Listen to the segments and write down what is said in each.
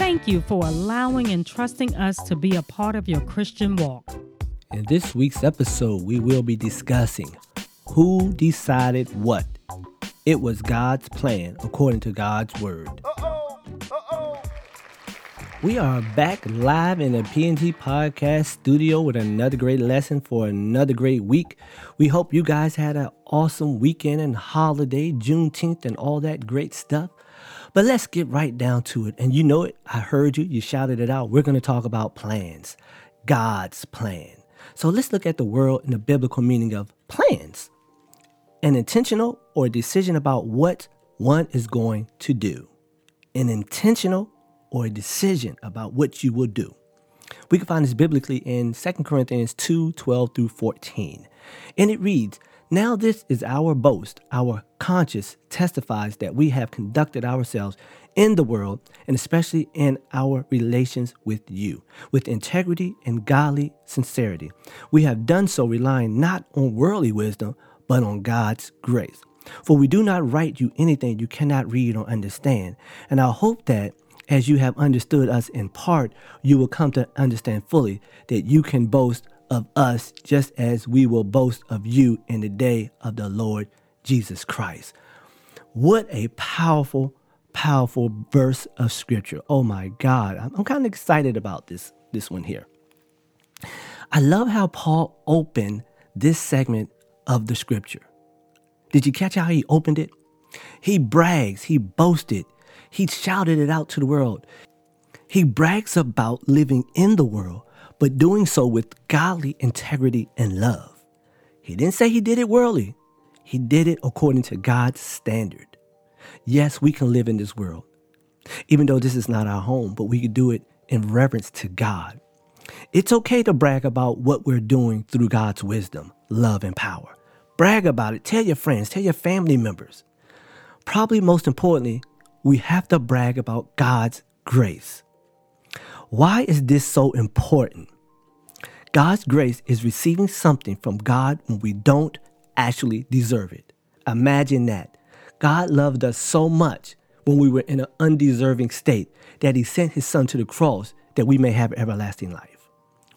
Thank you for allowing and trusting us to be a part of your Christian walk. In this week's episode, we will be discussing who decided what. It was God's plan according to God's word. We are back live in the PNT podcast studio with another great lesson for another great week. We hope you guys had an awesome weekend and holiday, Juneteenth, and all that great stuff. But let's get right down to it. And you know it, I heard you, you shouted it out. We're going to talk about plans, God's plan. So let's look at the world in the biblical meaning of plans an intentional or decision about what one is going to do. An intentional or a decision about what you will do. We can find this biblically in 2 Corinthians 2 12 through 14. And it reads, Now this is our boast, our conscience testifies that we have conducted ourselves in the world, and especially in our relations with you, with integrity and godly sincerity. We have done so relying not on worldly wisdom, but on God's grace. For we do not write you anything you cannot read or understand. And I hope that as you have understood us in part, you will come to understand fully that you can boast of us just as we will boast of you in the day of the Lord Jesus Christ. What a powerful, powerful verse of scripture. Oh my God. I'm, I'm kind of excited about this, this one here. I love how Paul opened this segment of the scripture. Did you catch how he opened it? He brags, he boasted, he shouted it out to the world. He brags about living in the world, but doing so with godly integrity and love. He didn't say he did it worldly, he did it according to God's standard. Yes, we can live in this world, even though this is not our home, but we can do it in reverence to God. It's okay to brag about what we're doing through God's wisdom, love, and power. Brag about it. Tell your friends, tell your family members. Probably most importantly, we have to brag about God's grace. Why is this so important? God's grace is receiving something from God when we don't actually deserve it. Imagine that. God loved us so much when we were in an undeserving state that he sent his son to the cross that we may have everlasting life.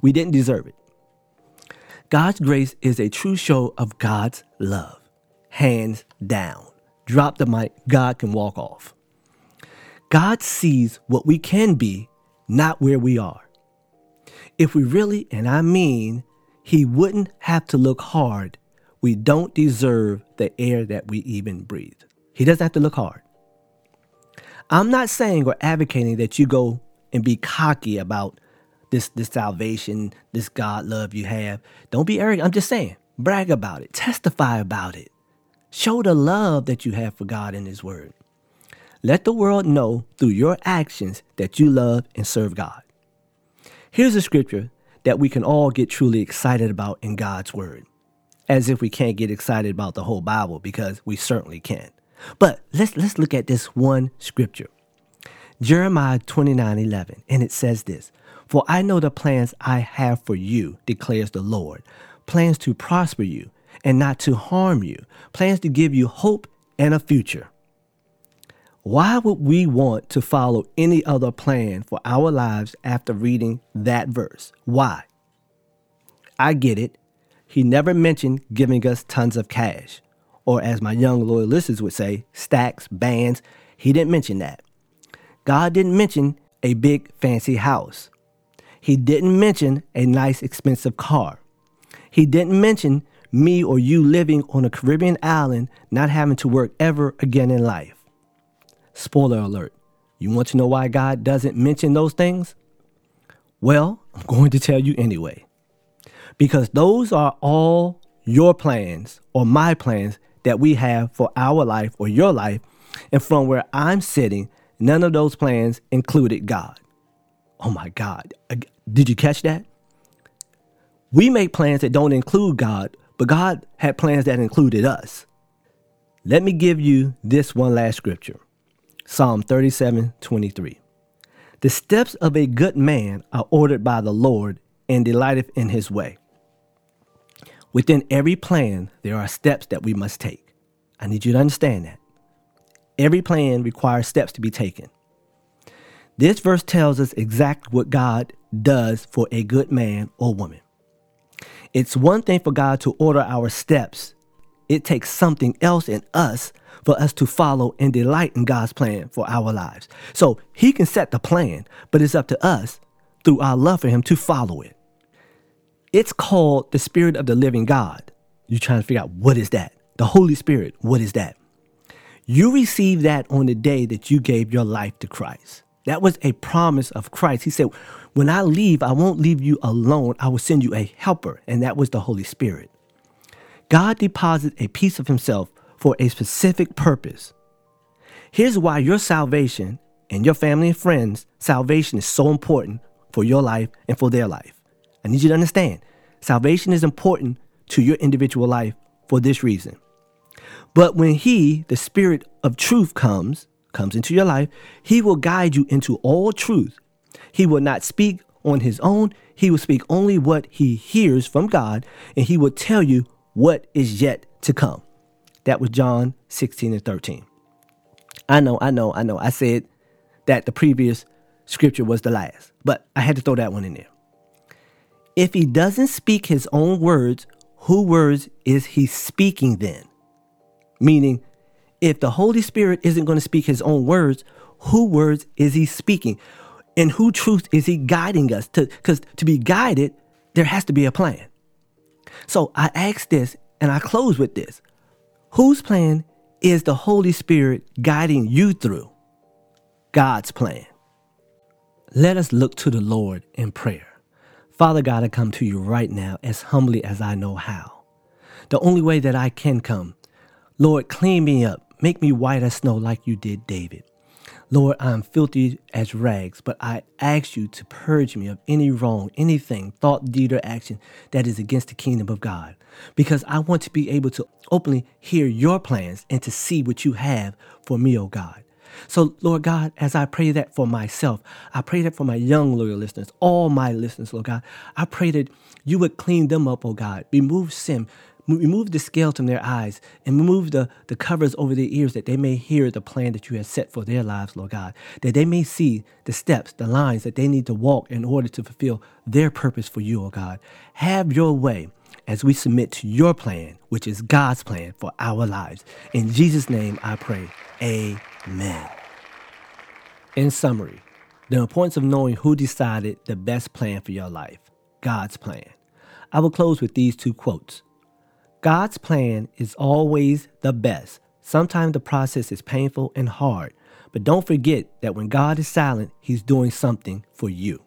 We didn't deserve it. God's grace is a true show of God's love. Hands down. Drop the mic, God can walk off. God sees what we can be, not where we are. If we really, and I mean, He wouldn't have to look hard, we don't deserve the air that we even breathe. He doesn't have to look hard. I'm not saying or advocating that you go and be cocky about this, this salvation, this God love you have. Don't be arrogant. I'm just saying, brag about it, testify about it. Show the love that you have for God in His Word. Let the world know through your actions that you love and serve God. Here's a scripture that we can all get truly excited about in God's Word. As if we can't get excited about the whole Bible because we certainly can. But let's, let's look at this one scripture. Jeremiah 29 11, and it says this For I know the plans I have for you, declares the Lord plans to prosper you and not to harm you, plans to give you hope and a future. Why would we want to follow any other plan for our lives after reading that verse? Why? I get it. He never mentioned giving us tons of cash, or as my young loyal listeners would say, stacks, bands. He didn't mention that. God didn't mention a big fancy house. He didn't mention a nice expensive car. He didn't mention me or you living on a Caribbean island, not having to work ever again in life. Spoiler alert. You want to know why God doesn't mention those things? Well, I'm going to tell you anyway. Because those are all your plans or my plans that we have for our life or your life. And from where I'm sitting, none of those plans included God. Oh my God. Did you catch that? We make plans that don't include God, but God had plans that included us. Let me give you this one last scripture Psalm 37 23. The steps of a good man are ordered by the Lord and delighteth in his way. Within every plan, there are steps that we must take. I need you to understand that. Every plan requires steps to be taken. This verse tells us exactly what God does for a good man or woman. It's one thing for God to order our steps, it takes something else in us for us to follow and delight in God's plan for our lives. So He can set the plan, but it's up to us through our love for Him to follow it. It's called the Spirit of the Living God. You're trying to figure out what is that? The Holy Spirit, what is that? You received that on the day that you gave your life to Christ. That was a promise of Christ. He said, When I leave, I won't leave you alone. I will send you a helper. And that was the Holy Spirit. God deposits a piece of Himself for a specific purpose. Here's why your salvation and your family and friends' salvation is so important for your life and for their life. I need you to understand salvation is important to your individual life for this reason. But when He, the Spirit of truth, comes, comes into your life, He will guide you into all truth. He will not speak on His own, He will speak only what He hears from God, and He will tell you what is yet to come. That was John 16 and 13. I know, I know, I know. I said that the previous scripture was the last, but I had to throw that one in there. If he doesn't speak his own words, who words is he speaking then? Meaning, if the Holy Spirit isn't going to speak his own words, who words is he speaking? And who truth is he guiding us to? Because to be guided, there has to be a plan. So I ask this and I close with this. Whose plan is the Holy Spirit guiding you through? God's plan. Let us look to the Lord in prayer. Father God, I come to you right now as humbly as I know how. The only way that I can come. Lord, clean me up. Make me white as snow like you did David. Lord, I am filthy as rags, but I ask you to purge me of any wrong, anything, thought, deed, or action that is against the kingdom of God. Because I want to be able to openly hear your plans and to see what you have for me, oh God. So, Lord God, as I pray that for myself, I pray that for my young loyal listeners, all my listeners, Lord God, I pray that you would clean them up, oh God. Remove sin, Remove the scales from their eyes and remove the, the covers over their ears that they may hear the plan that you have set for their lives, Lord God. That they may see the steps, the lines that they need to walk in order to fulfill their purpose for you, oh God. Have your way as we submit to your plan, which is God's plan for our lives. In Jesus' name I pray. Amen. In summary, the importance of knowing who decided the best plan for your life God's plan. I will close with these two quotes. God's plan is always the best. Sometimes the process is painful and hard, but don't forget that when God is silent, He's doing something for you.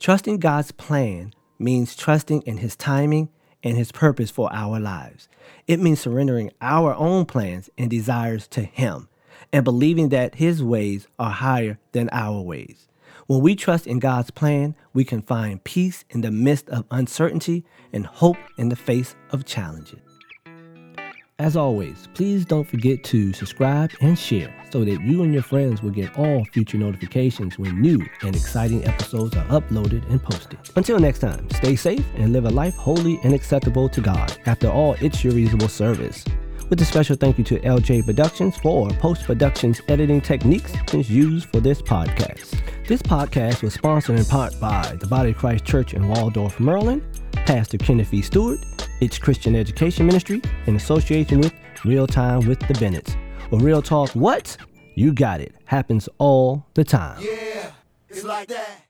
Trusting God's plan means trusting in His timing and His purpose for our lives. It means surrendering our own plans and desires to Him and believing that His ways are higher than our ways. When we trust in God's plan, we can find peace in the midst of uncertainty and hope in the face of challenges. As always, please don't forget to subscribe and share so that you and your friends will get all future notifications when new and exciting episodes are uploaded and posted. Until next time, stay safe and live a life holy and acceptable to God. After all, it's your reasonable service. With a special thank you to LJ Productions for post productions editing techniques used for this podcast. This podcast was sponsored in part by the Body of Christ Church in Waldorf, Maryland, Pastor Kenneth E. Stewart, its Christian Education Ministry, in association with Real Time with the Bennetts. Well, Real Talk, what? You got it. Happens all the time. Yeah, it's like that.